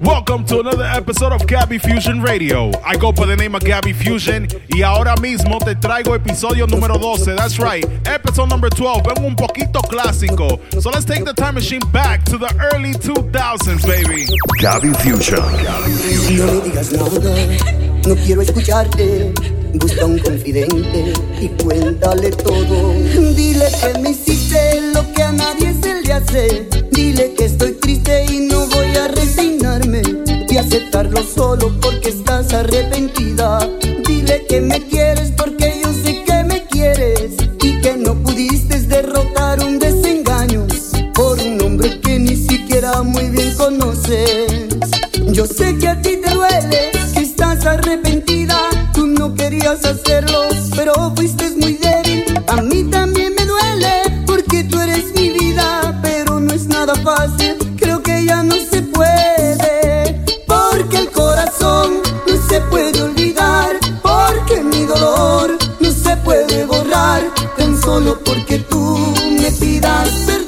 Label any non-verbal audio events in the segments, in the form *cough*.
Welcome to another episode of Gabby Fusion Radio. I go by the name of Gabby Fusion y ahora mismo te traigo episodio número 12. That's right, episode number 12. Vengo un poquito clásico. So let's take the time machine back to the early 2000s, baby. Gabby Fusion. Gabby Fusion. No me digas nada, no quiero escucharte. Busca un confidente y cuéntale todo. Dile que me hiciste lo que a nadie se le hace. Dile que estoy triste y no voy a resignarme y aceptarlo solo porque estás arrepentida. Dile que me quieres porque yo sé que me quieres y que no pudiste derrotar un desengaño por un hombre que ni siquiera muy bien conoces. Yo sé que a ti te duele, que estás arrepentida, tú no querías hacerlo, pero fuiste solo porque tú me pidas perdóname,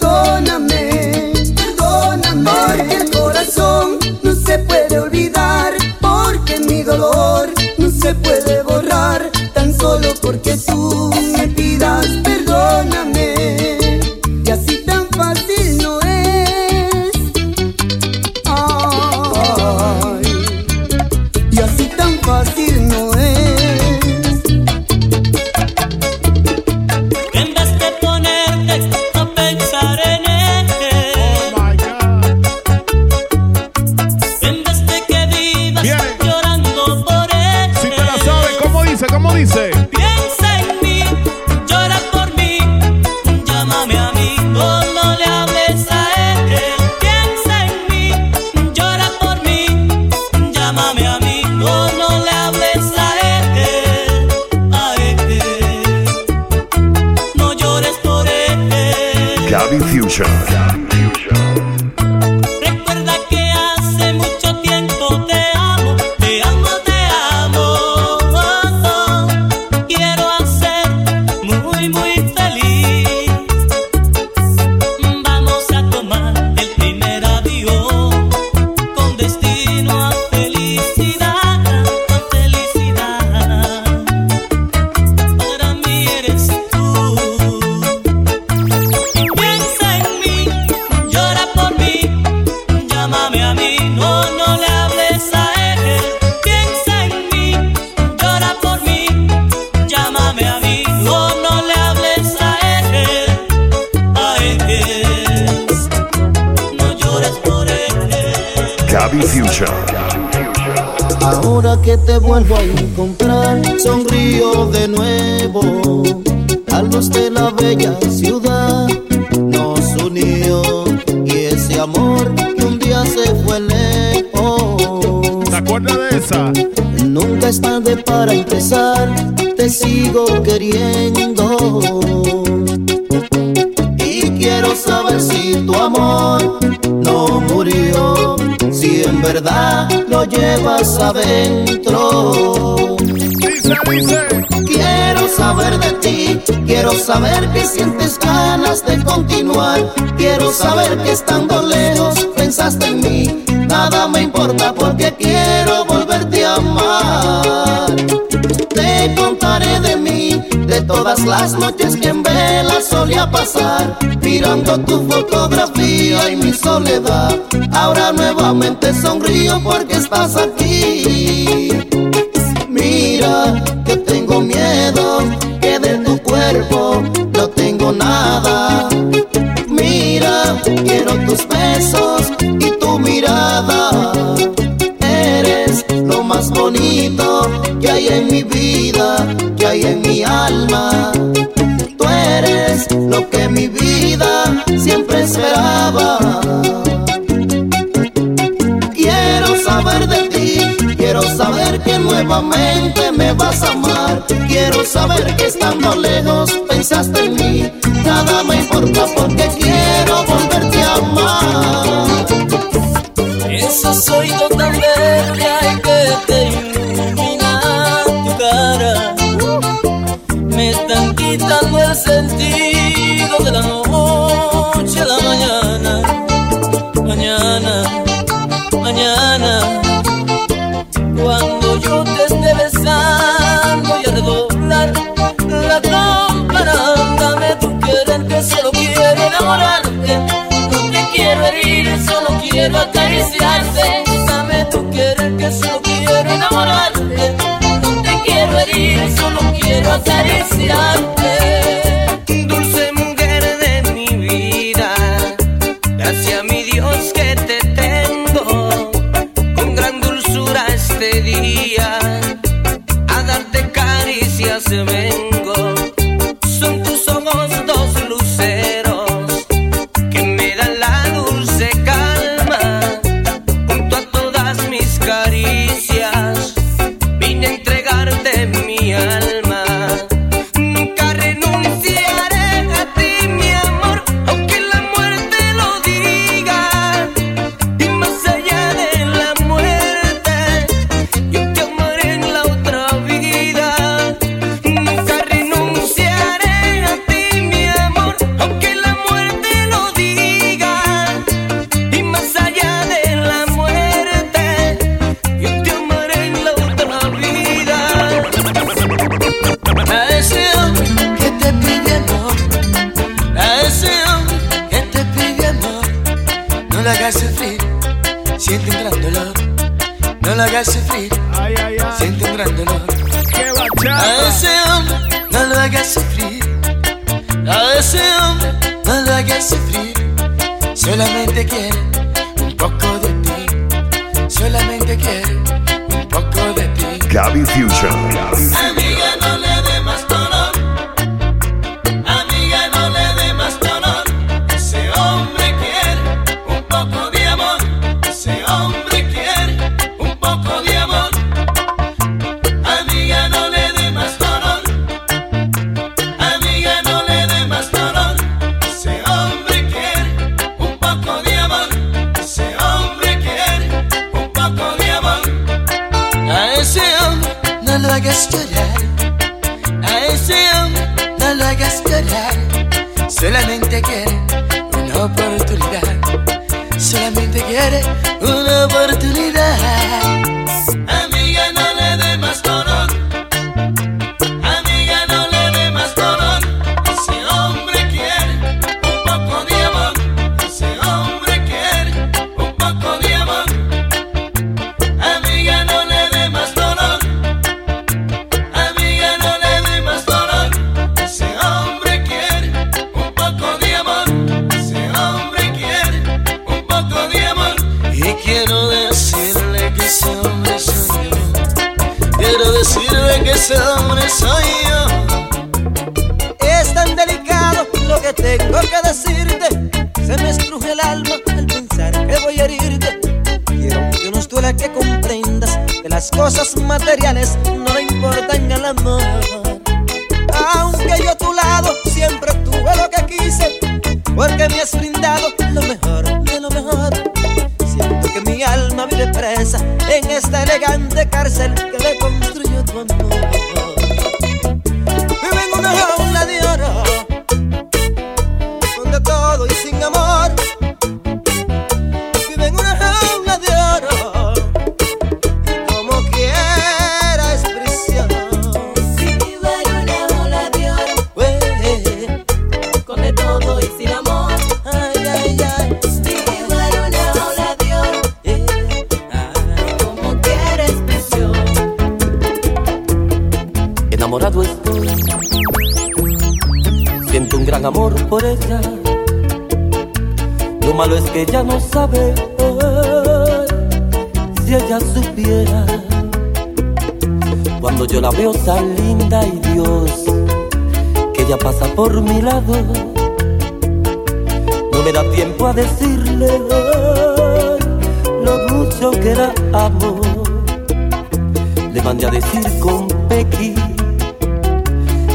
saber que sientes ganas de continuar. Quiero saber que estando lejos pensaste en mí. Nada me importa porque quiero volverte a amar. Te contaré de mí, de todas las noches que en vela solía pasar, mirando tu fotografía y mi soledad. Ahora nuevamente sonrío porque estás aquí. Mira que tengo miedo, no tengo nada. Mira, quiero tus besos y tu mirada. Eres lo más bonito que hay en mi vida, que hay en mi alma. Tú eres lo que mi vida siempre esperaba. Saber que nuevamente me vas a amar. Quiero saber que estando lejos pensaste en mí. Nada me importa porque quiero volverte a amar. Esos oídos tan yo quiero enamorarte, no te quiero herir, solo quiero acariciarte. la veo linda y Dios, que ella pasa por mi lado. No me da tiempo a decirle lo mucho que la amo. Le mandé a decir con Becky,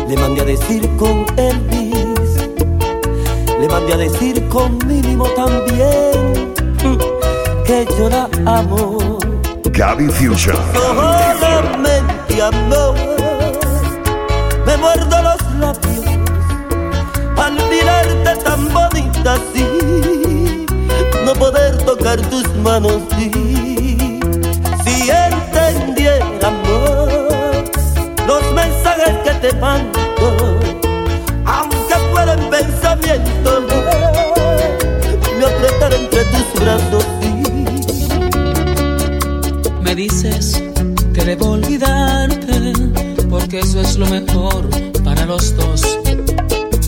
le mandé a decir con Elvis, le mandé a decir con Mínimo también que yo la amo. Gaby Future amor. Me muerdo los labios al mirarte tan bonita así, no poder tocar tus manos sí. Si entendiera amor los mensajes que te mando, aunque fueran pensamientos, me apretar entre tus brazos sí. Me dices debo olvidarte, porque eso es lo mejor para los dos.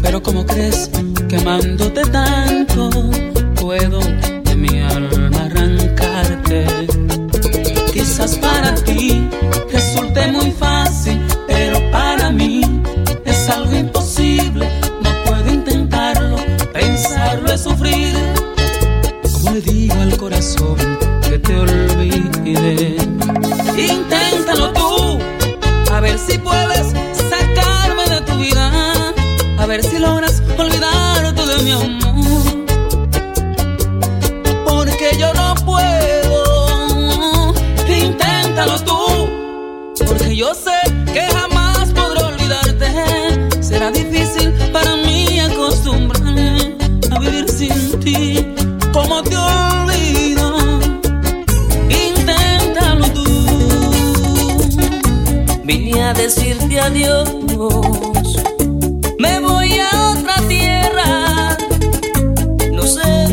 Pero como crees que amándote tanto, puedo vine a decirte adiós. Me voy a otra tierra, no sé.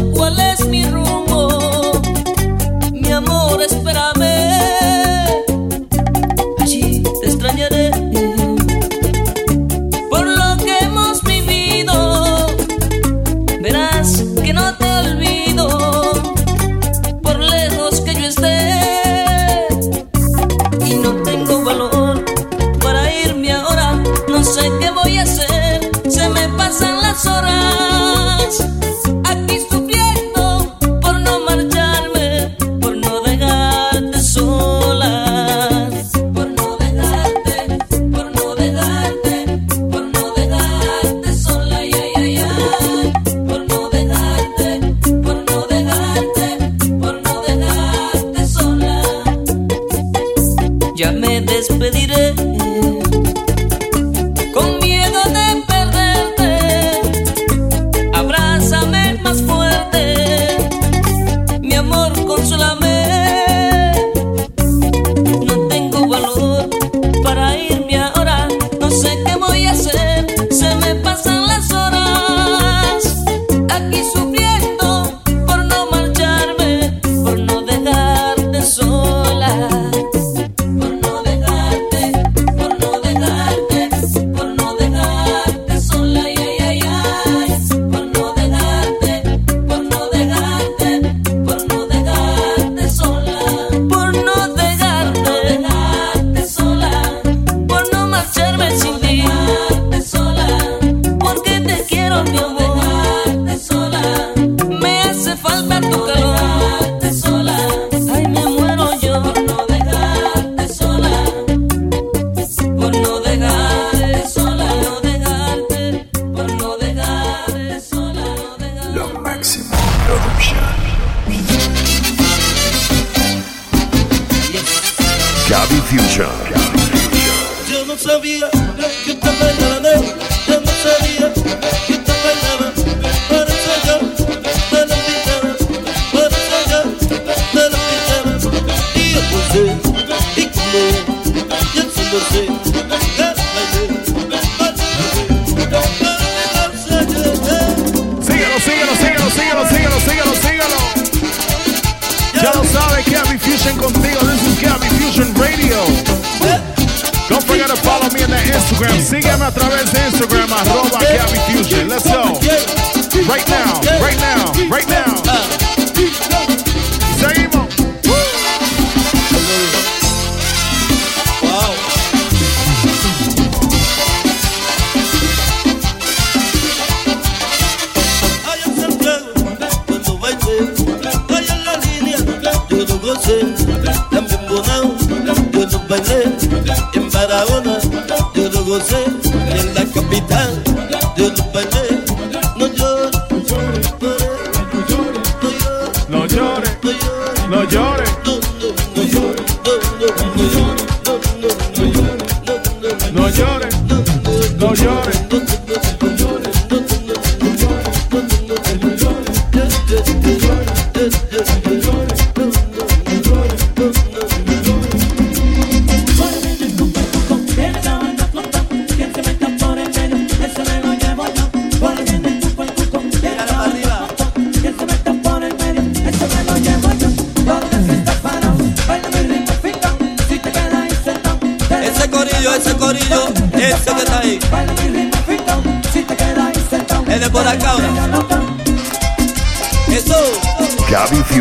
Que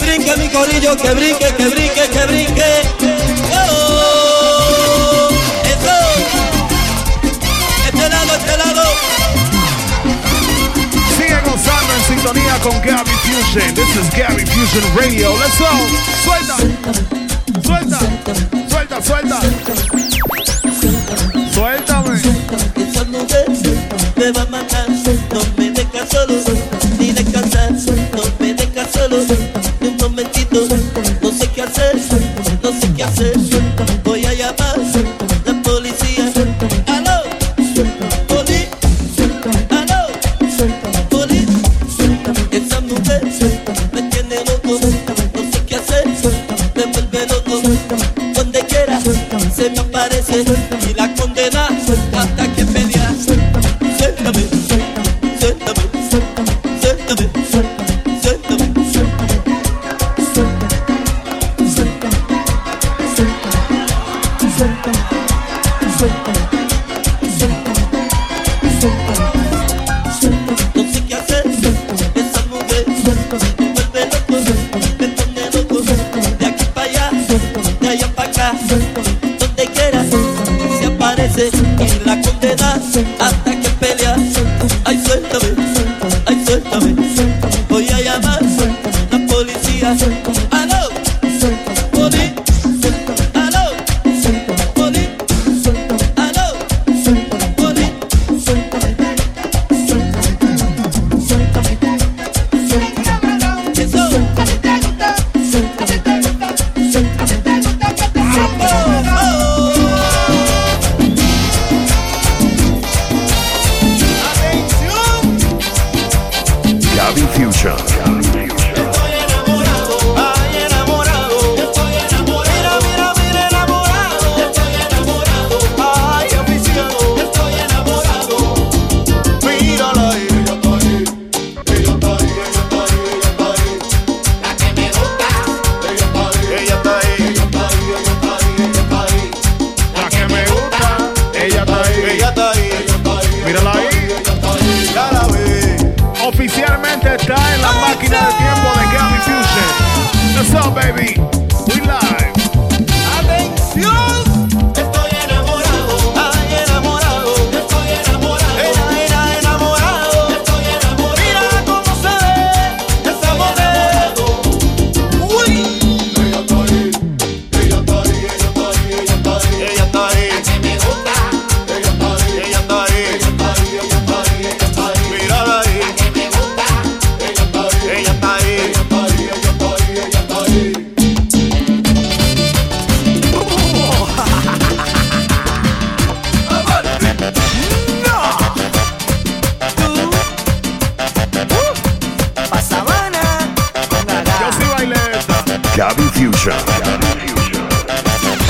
brinque mi corillo, que brinque, que brinque, que brinque. Oh, eso. Este lado, este lado. Sigue gozando en sintonía con Gary Fusion. This is Gary Fusion Radio. Let's go. Suelta. Suelta. Suelta, suelta. Suéltame. Suéltame. Suéltame. Suéltame. Suéltame. Suéltame. Suéltame. solution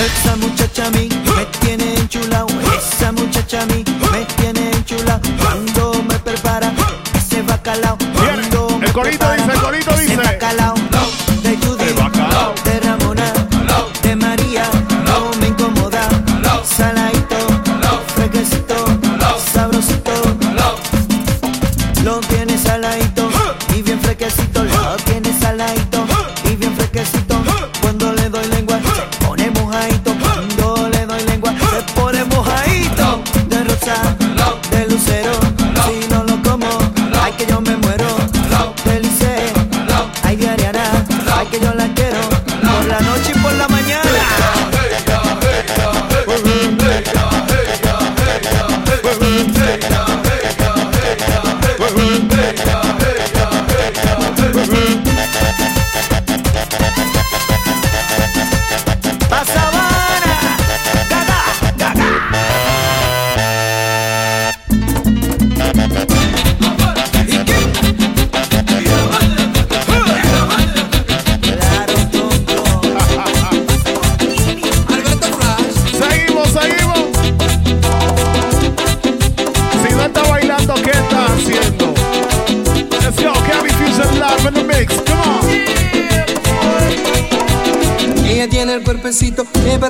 Esa muchacha a mí me tiene enchulado, esa muchacha a mí me tiene enchulado. Cuando me prepara ese bacalao, cuando me prepara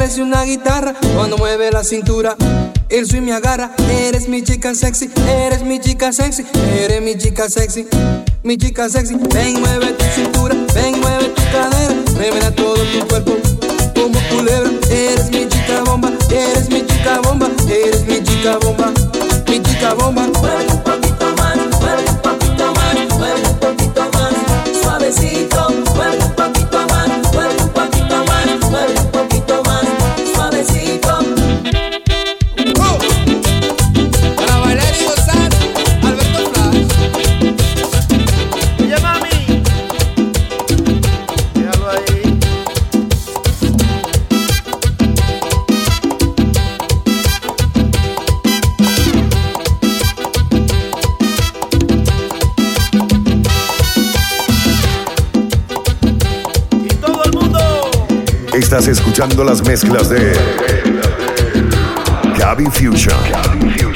parece una guitarra cuando mueve la cintura. El swing me agarra, eres mi chica sexy, eres mi chica sexy, eres mi chica sexy, mi chica sexy. Ven, mueve tu cintura, ven, mueve tu cadera, revela todo tu cuerpo como culebra. Eres mi chica bomba, eres mi chica bomba, eres mi chica bomba, mi chica bomba. escuchando las mezclas de Gaby Fusion.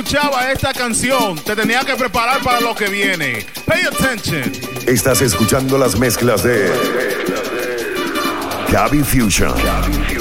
escuchabas esta canción, te tenía que preparar para lo que viene. Pay attention. Estás escuchando las mezclas de Gaby Fusion.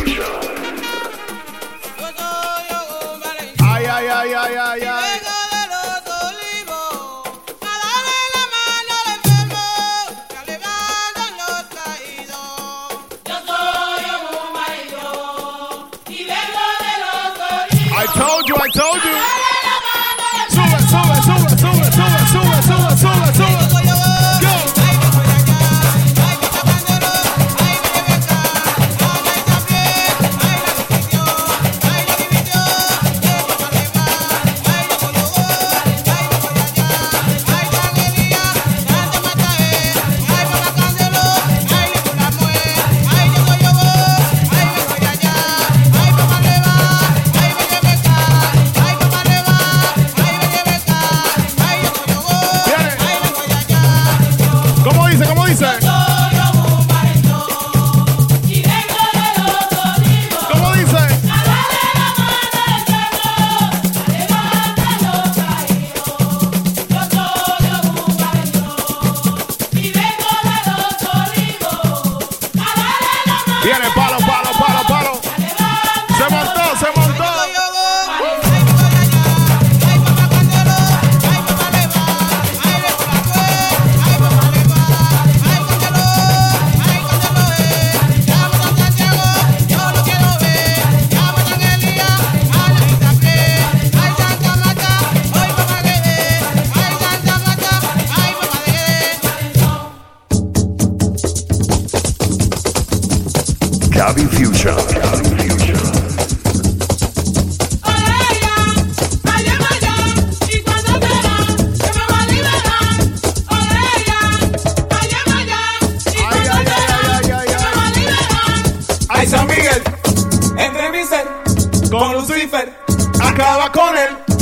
con él.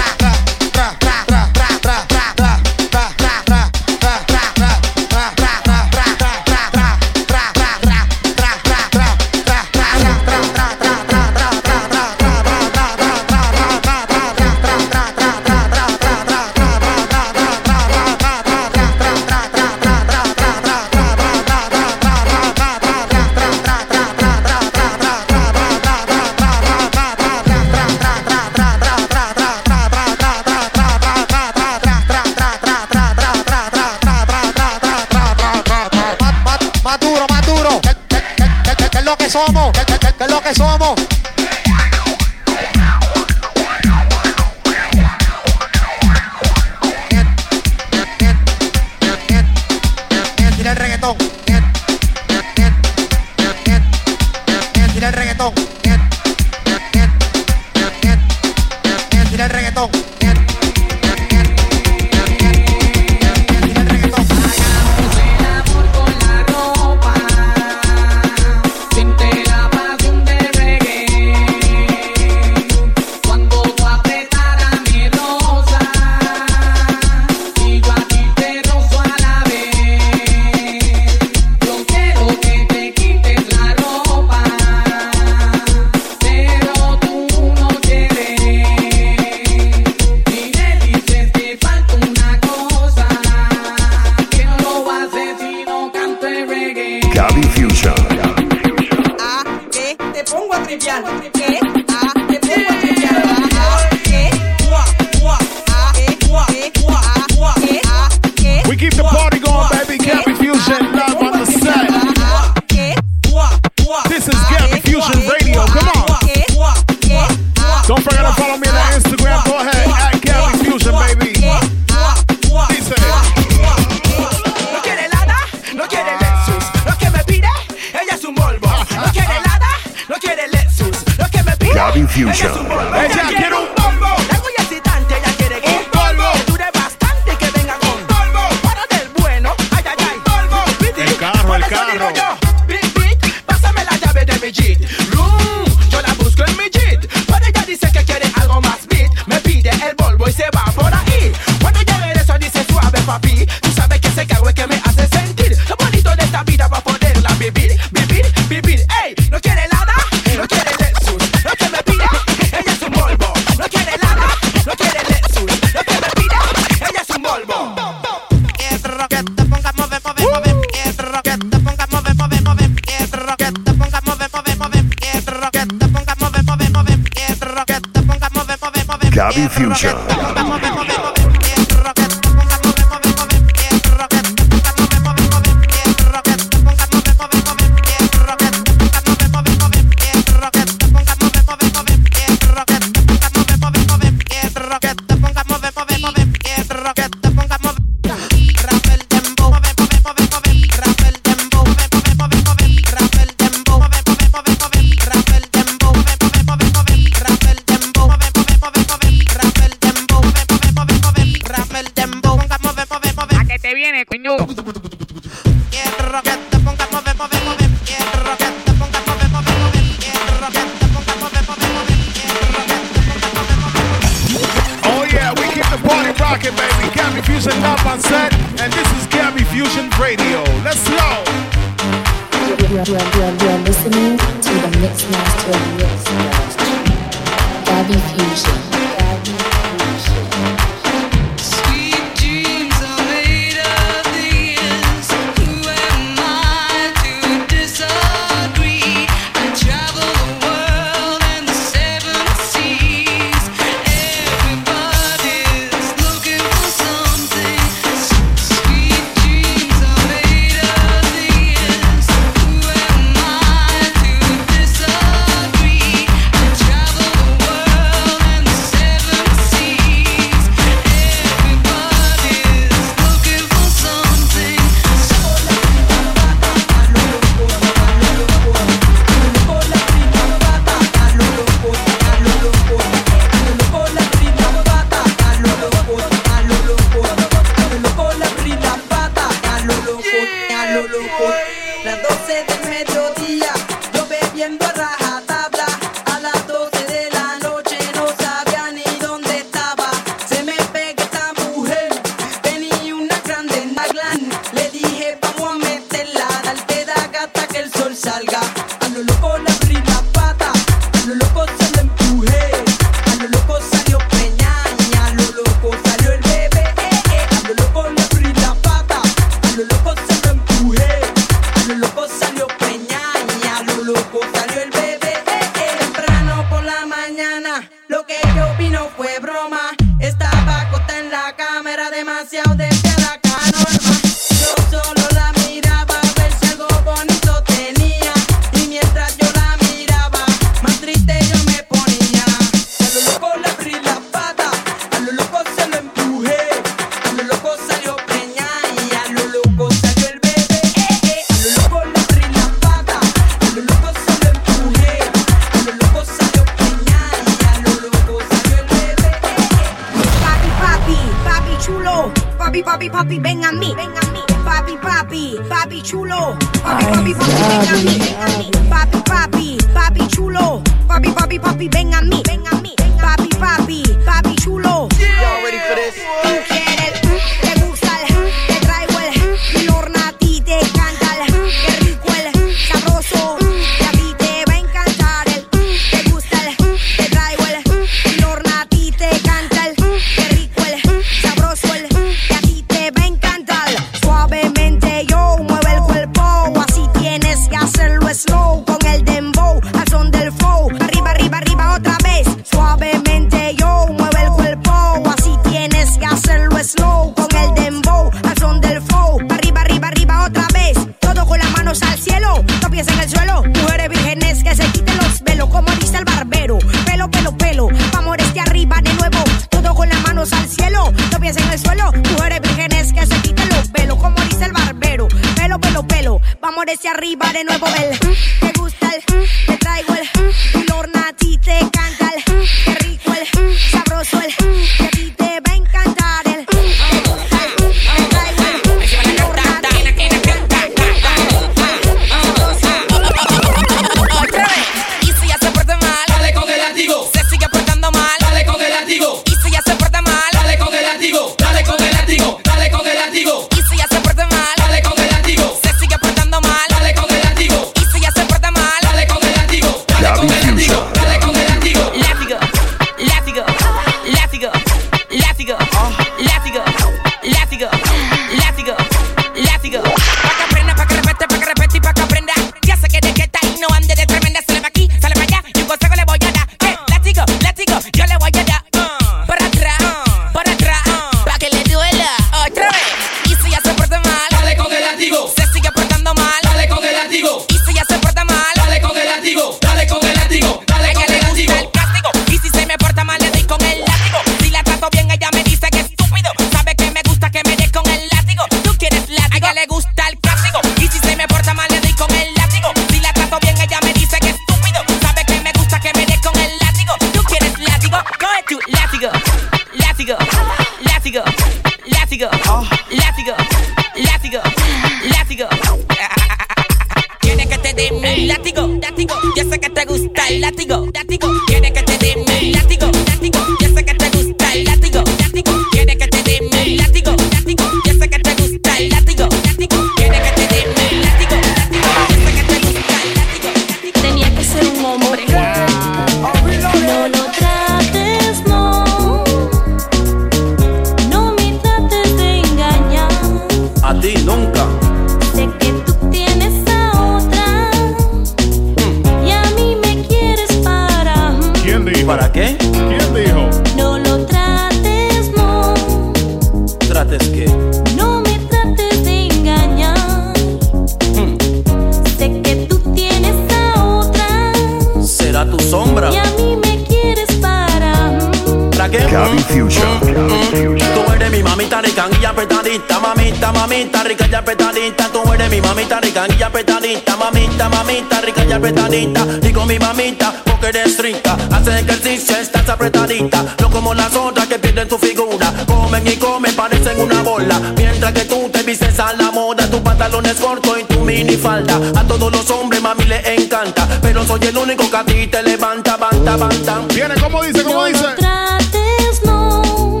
Apretadita, mamita, mamita rica y apretadita. Tú eres mi mamita rica y apretadita, mamita, mamita rica y apretadita. Digo mi mamita porque eres rica, haces ejercicio, estás apretadita. No como las otras que pierden tu figura, comen y comen, parecen una bola. Mientras que tú te vistes a la moda, tu pantalón es corto y tu mini falda. A todos los hombres mami le encanta, pero soy el único que a ti te levanta, banta, banta. Viene, ¿cómo dice? ¿Cómo dice? trates, no,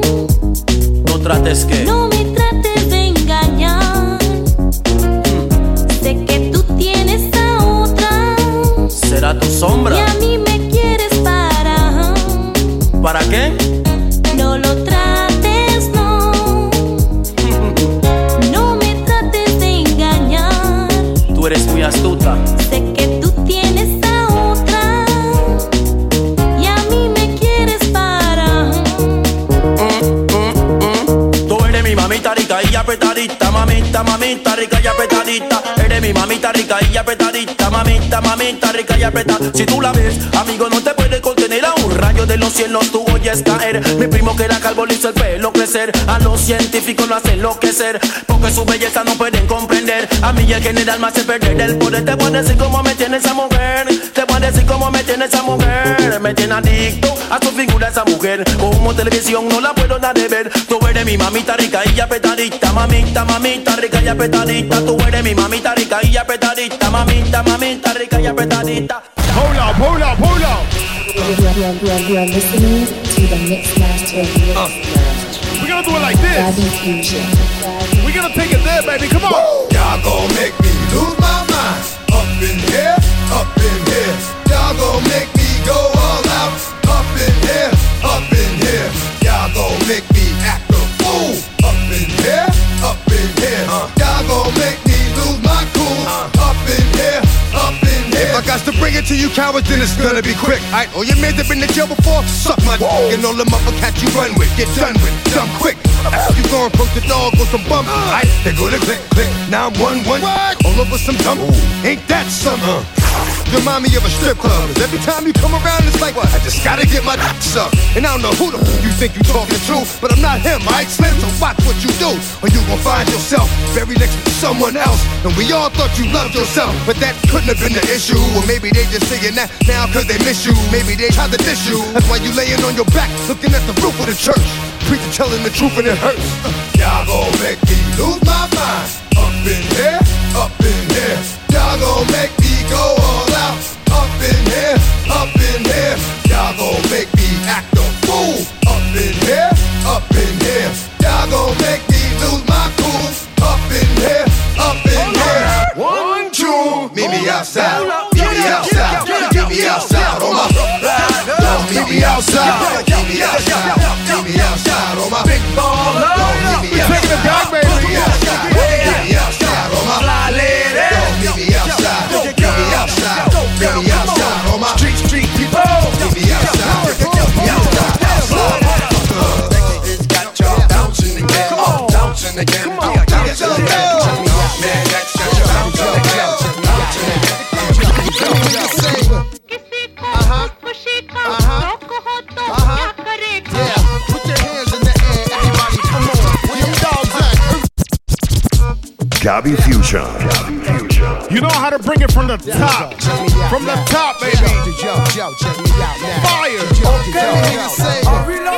No trates que. no me Y a mí me quieres para. ¿Para qué? Mamita, rica y apretadita. Eres mi mamita rica y apretadita, mamita, mamita rica y apretadita. Si tú la ves, amigo, no te puedes contener a un rayo de los cielos, tú oyes caer. Mi primo que era calvo hizo el pelo crecer. A los científicos lo hace enloquecer, porque su belleza no pueden comprender. A mí el general me hace perder el poder. Te voy a decir cómo me tiene esa mujer. Te voy a decir cómo me tiene esa mujer. Me tiene adicto a su figura esa mujer. Como televisión no la puedo dar de ver. Tú eres mi mamita rica y apretadita, mamita, mamita rica y apretadita. Tú eres mi mamita rica y apretadita, mamita, mamita rica y apretadita. You are, you are, you are, listening to the We're gonna do it like this. We're gonna take it there, baby. Come on. Y'all gon' make me lose my mind. Up in here, up in here. Y'all gon' make it to you cowards, then it's gonna be quick. Alright, all oh, your men have been to jail before, suck my dick. And all the motherfuckers you run with, get done with, dumb quick. You gon' approach the dog with some bump. Alright, they go to click, click. Now I'm one, one. All over some dump. Ain't that? You remind me of a strip club. 'cause every time you come around, it's like, what? I just gotta get my dick sucked. And I don't know who the f- you think you talking to, but I'm not him, alright? Slim, so watch what you do, or you gon' find yourself very next to someone else. And we all thought you loved yourself, but that couldn't have been the issue. Or maybe they just saying that now cause they miss you. Maybe they tried to diss you. That's why you laying on your back, looking at the roof of the church. Preacher telling the truth and it hurts. Uh, y'all gon' make me lose my mind. Up in here, up in here. Y'all gon' make me go all out. Up in here, up in here. Y'all gon' make me act a fool. Up in here, up in here. Y'all gon' make me lose my cool. Up in here, up in here. One, two, meet me outside. Meet me outside. On my Don't me outside. Meet me outside. Meet me outside on my big baller. Don't meet me outside. Taking it back, baby. Meet me outside. Gabby Fusion. You know how to bring it from the top. From the top, baby. Fire. Hey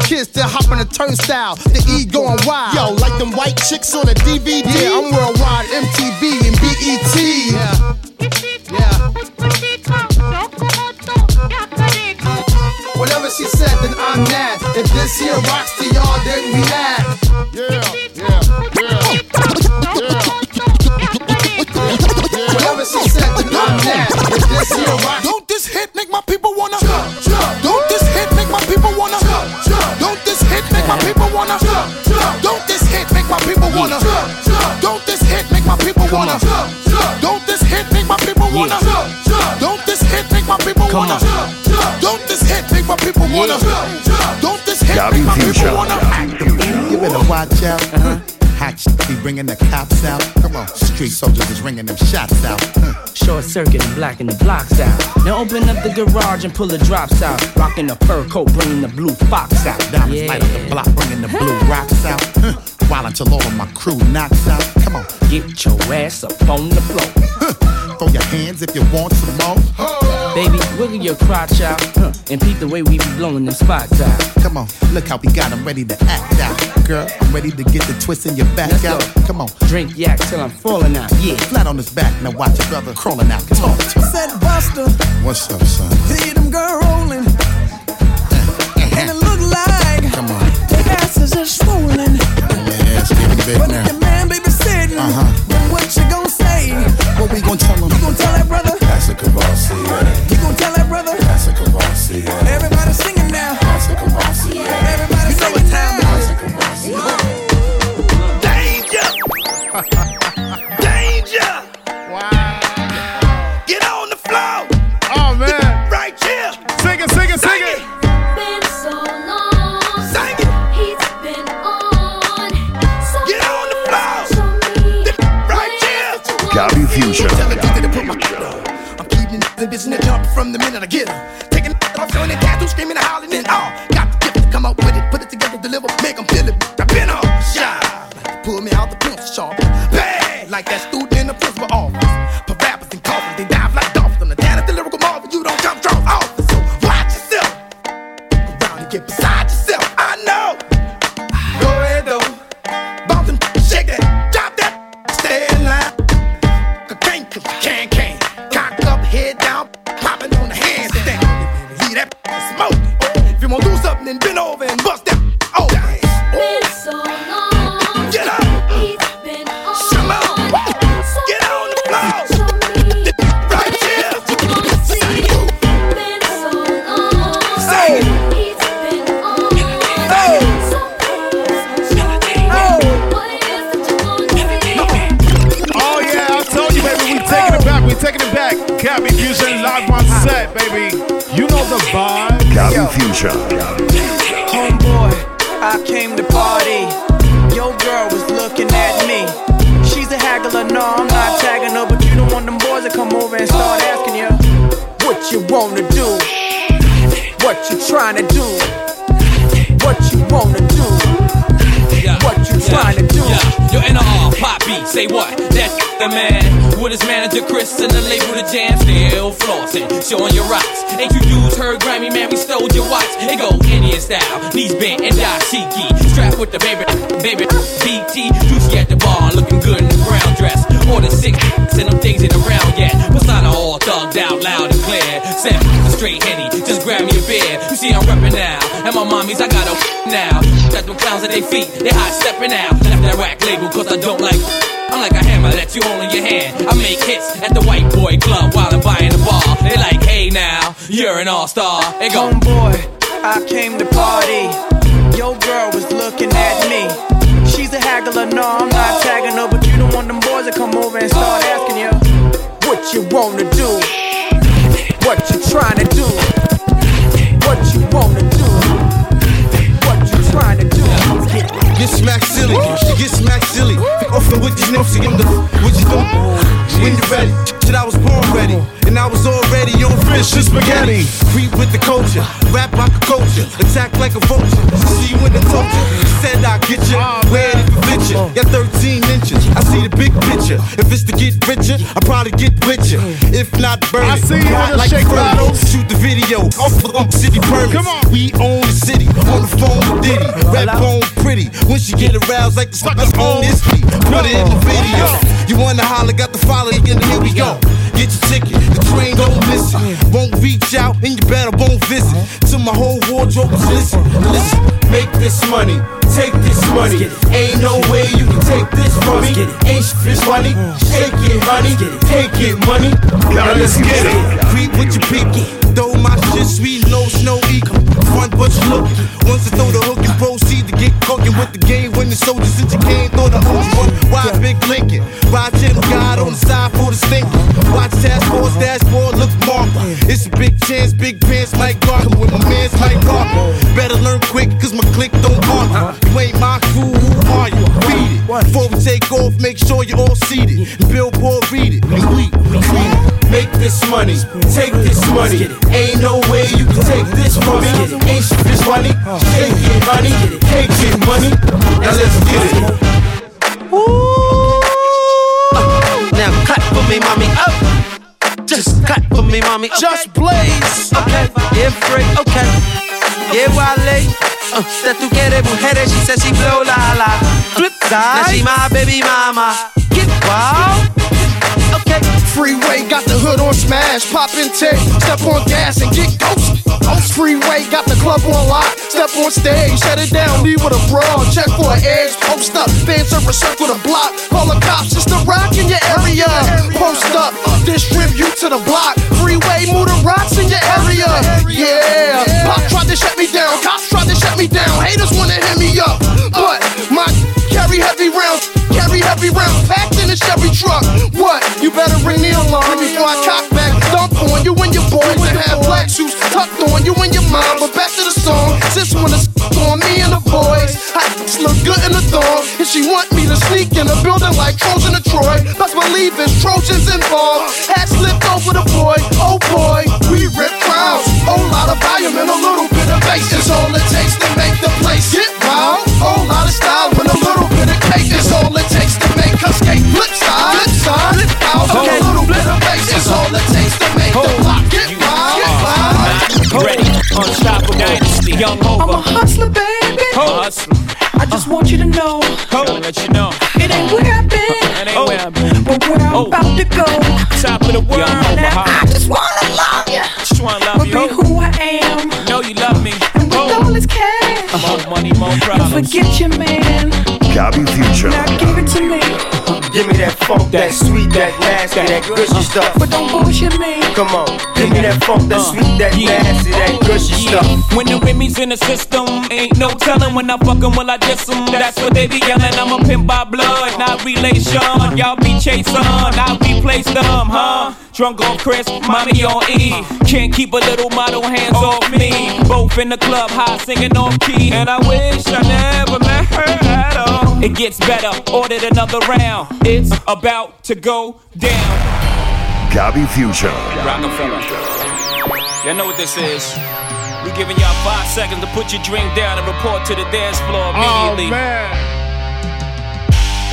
kids, they hop on a turnstile. The E going wild. Yo, like them white chicks on a DVD. Yeah, I'm worldwide, MTV and BET. Yeah. Yeah. Whatever she said, then I'm that. If this here rocks to y'all, then we that. Yeah. Whatever she said, then I'm that. Don't this hit make my people wanna jump? Hit make my people wanna? Don't this hit make my people wanna? Don't this hit make my people wanna? Don't this hit make my people wanna? Don't this hit make my people wanna? Don't this hit make my people wanna? Don't this hit Gabby make my people Fusion. wanna? You better watch out. Hot be bringing the cops out. Come on, street soldiers is ringing them shots out. Hmm. Short circuit and blacking the blocks out. Now open up the garage and pull the drops out. Rocking the fur coat, bringing the blue fox out. Diamonds light up the block, bringing the blue rocks out. Huh. While until all of my crew knocks out. Come on, Get your ass up on the floor. Hmm. Throw your hands if you want some more. Baby, wiggle your crotch out. Huh. And peep the way we be blowing them spots out. Come on, look how we got got 'em ready to act out. Girl, I'm ready to get the twist in your back Let's out. go. Come on, Drink yak till I'm falling out. Yeah. flat on his back. Now watch your brother crawling out. Talk to him. Said Buster, What's up, son? see them girl rolling. And it look like Come on, their asses are swollen. yeah, it's getting big But if now. your man baby sitting, Uh-huh. then what you gonna say? What we gonna tell him? You gonna tell that brother? That's a Courvoisier. You gonna tell that brother? That's a Courvoisier. Everybody singing now. That's a Courvoisier. Everybody singing now. Danger! *laughs* Danger! From the minute I get her. With the baby, baby, BT. Juicy at the bar, looking good in the brown dress. Order six, send them things in around yet. Persona all thugged out, loud and clear. Seven, a straight henny, just grab me a beer. You see I'm reppin' now, and my mommies, I got a *laughs* now. Got them clowns at their feet, they hot stepping out. Left that whack label, cause I don't like. I'm like a hammer that you hold in your hand. I make hits at the white boy club while I'm buying the bar. They like, hey now, you're an all star. They go, Homeboy, I came to party. Your girl was looking at me. She's a haggler, no, I'm not tagging her, but you don't want them boys to come over and start asking you what you wanna do, what you trying to Get smacked silly, you get smacked silly. Often with these niggas, you the what you doing? When you ready, shit, I was born ready, and I was already on fish and spaghetti. Creep with the culture, rap like a culture, attack like a vulture. See you in the culture, said I get you, ready for picture. Got 13 inches, I see the big picture. If it's to get richer, I probably get richer. If not, burn it. I see you in the like shake furnace. Shoot the video, off the city permits. Come on, we own the city, on the phone with Diddy. Rap on pretty, when she get aroused like the suckers on this beat. Put it in the video. You wanna holler, got the follow, and here we go. get your ticket. The train don't miss it. Won't reach out and you better won't visit. Till my whole wardrobe is listen. Listen, make this money. Take this money. Ain't no way you can take this from me. Ain't this money. Shake it, honey. Take it, money. Now let's get it. Creep with your people. Throw my shit sweet, no snow eco. Front you look. Once I throw the hook and proceed to get cooking with the game. When the soldiers since you came, throw the OG one. Why big Lincoln? Ride channel guide on the side for the stinker. Watch task force dashboard, look marker. It's a big chance, big pants, Mike Gardner with my man's Mike Gardner. Better learn quick, cause my click don't argue. You ain't my crew, who are you? Beat it. Before we take off, make sure you're all seated. Billboard read it. We, we it. Make this money, take this money. Ain't no way you can take this from me. Ain't sh- this money, take it money, take it money. Now let's get it. Ooh. Now clap for me, mommy. Up. Just clap for me, mommy. Just blaze. Okay. Yeah, free. Okay. Yeah, Wale. Uh, that tú quieres mujeres, she says she blow la la. Flip side. Now she my baby mama. Get wild. Okay. Freeway got the hood on smash, pop and take, step on gas and get ghost. Ghost Freeway got the club on lock, step on stage, shut it down, leave with a brawl, check for an edge, post up, fans serve a circle the block, call the cops, it's the rock in your area. Post up, distribute to the block, freeway, move the rocks in your area. Yeah, pop tried to shut me down, cops tried to shut me down, haters wanna hit me up, but my carry heavy rounds, carry heavy rounds, packed in a Chevy truck. What? You better ring the alarm before I cock back, dump on you and your boys and have black shoes tucked on you and your mom. But back to the song, sis wanna s- on me and the boys. I look good in the thong, and she want me to sneak in the building like Trojan to Troy. Best believe it's Trojans involved. Hat slipped over the boy, oh boy, we rip crowds. Whole lot of volume and a little bit of bass is all it takes to make the place get skate. Flip side, flip side, flip out. Okay. A little bit of bass is all it takes to make the block get wild. Get wild. Ready, unstoppable dynasty, young I'm a hustler, baby. Hustler. I just want you to know Gotta let you know. it ain't where I've been, That ain't where I've been. but where I'm about to go. Top of the world, Now I just wanna love you, Just wanna love but you. be who I am. Know you love me. And with all this cash, More money, more don't problems. forget your man. Gabby Fusion. Now give it to me, Give me that funk, that sweet, that nasty, that gushy uh, stuff. but don't bullshit me. Come on, give me that funk, that uh, sweet, that nasty, that gushy stuff. When the Remy's in the system, ain't no telling when I fuck 'em, will I diss 'em? That's what they be yelling. I'm a pimp by blood, not relation. Y'all be chasing, I replace them, huh? Drunk on Chris, mommy on E. Can't keep a little model hands off me. Both in the club, high singing off key. And I wish I never met her at all. It gets better, ordered another round. It's about to go down. Gabby Fusion. Rockefeller. Y'all know what this is. We giving y'all five seconds to put your drink down and report to the dance floor oh, immediately. man.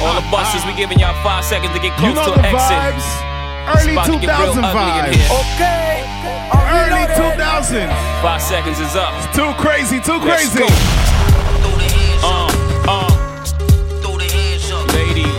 All the buses, we giving y'all five seconds to get close You know to the exit. vibes. It's Early about to get real 2000 vibes. here. Okay. Early 2000s. Five seconds is up. Too crazy, too Let's crazy. go. Uh, uh. Ladies.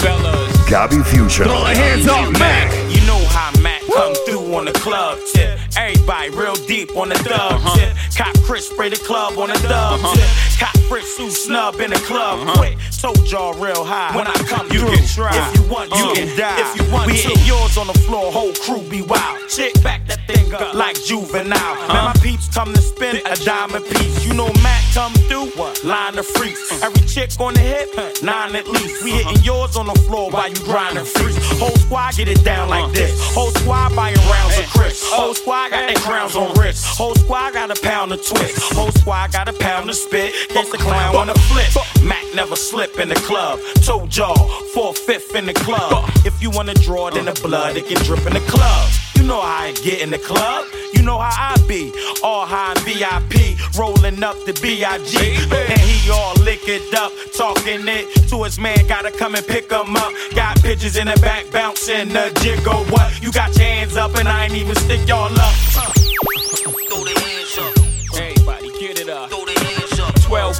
Fellas. Gabby Fusion. Throw the hands up, Mac. You know how Mac come through on the club tip. Everybody real deep on the dub tip. Cop Chris spray the club on the dub uh-huh. tip. Cop Fritz Sue snub in the club uh-huh. quick. Told y'all real high. When I come you through, can try. If you want, you Uh, can die. if you want we to. hit yours on the floor, whole crew be wild. Chick back that thing up like juvenile. Uh-huh. Man, my peeps come to spin a diamond piece. You know Mac come through, line the freaks. Every chick on the hip, nine at least. We hitting yours on the floor while you grinding freaks. Whole squad get it down like this. Whole squad buying rounds of Chris. Whole uh, squad got their crowns on wrist. Whole squad got a pound of twist. Whole squad got a pound of spit. Guess the clown wanna flip. Mac never slip in the club. Told y'all, four fifth in the club. If you wanna draw it in the blood, it can drip in the club. You know how I get in the club. You know how I be. All high VIP, rolling up the B.I.G. And he all liquored up, talking it to his man. Gotta come and pick him up. Got pictures in the back, bouncing the jiggle. What? You got your hands up, and I ain't even stick y'all up.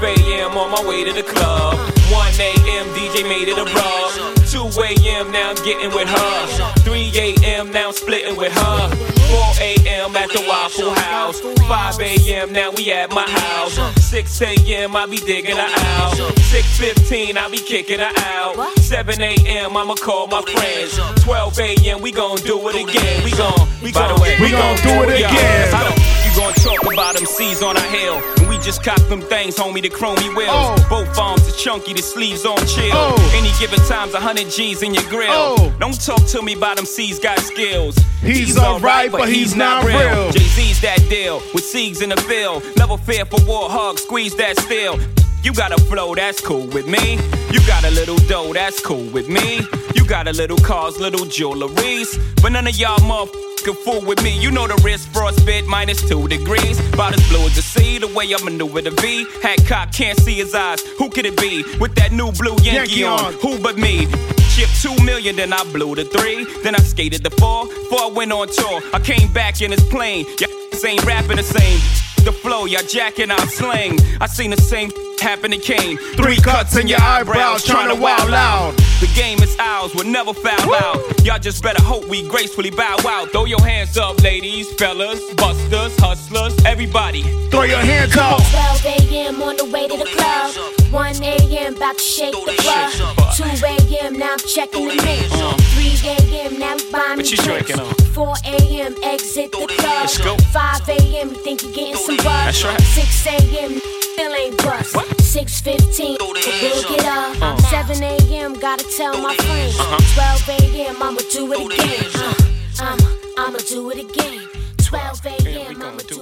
a.m. on my way to the club. 1 a.m. DJ made it a rub. 2 a.m. now I'm getting with her. 3 a.m. now I'm splitting with her. 4 a.m. at the Waffle House. 5 a.m. now we at my house. 6 a.m. I be digging her out. 6:15 I be kicking her out. 7 a.m. I'ma call my friends. 12 a.m. we gon' do it again. We gon' we By the gon' way, we gon' do it again. Gon' talk about them C's on our hill. And we just cop them things, homie, the chromey wheels. Oh. Both arms are chunky, the sleeves on chill. Oh. Any given time's a hundred G's in your grill. Oh. Don't talk to me about them C's got skills. He's alright, but he's not real. Jay-Z's that deal with C's in the bill. Never fear for war, hug, squeeze that steel. You got a flow, that's cool with me. You got a little dough, that's cool with me. You got a little cars, little jewelries. But none of y'all motherfucking fool with me. You know the wrist frostbit minus two degrees. About as blue as the sea, the way I maneuver the V. Hat cock, can't see his eyes. Who could it be? With that new blue Yankee, Yankee on. on. Who but me? Chip two million, then I blew the three. Then I skated the four. four I went on tour, I came back in his plane. Y'all ain't rapping the same. The flow, y'all jacking out slang. I seen the same happen to Kane. Three cuts in your eyebrows, trying to wild out. The game is ours, we'll never foul out. Y'all just better hope we gracefully bow out. Throw your hands up, ladies, fellas, busters, hustlers, everybody. Throw your hands up. 12 a.m. on the way to the club. 1 a.m. about to shake the club. 2 a.m. now I'm checking the mix. 3 a.m. now I'm buying What me you drinks. drinking on? 4 a.m. exit the club. 5 a.m. you think you're getting some that's right. 6 a.m. Still ain't bust. 6:15, we'll get up. Uh. 7 a.m. Gotta tell my friends. Uh-huh. 12 a.m. I'ma do it again. Uh, I'ma, I'ma do it again. 12 a.m. I'ma do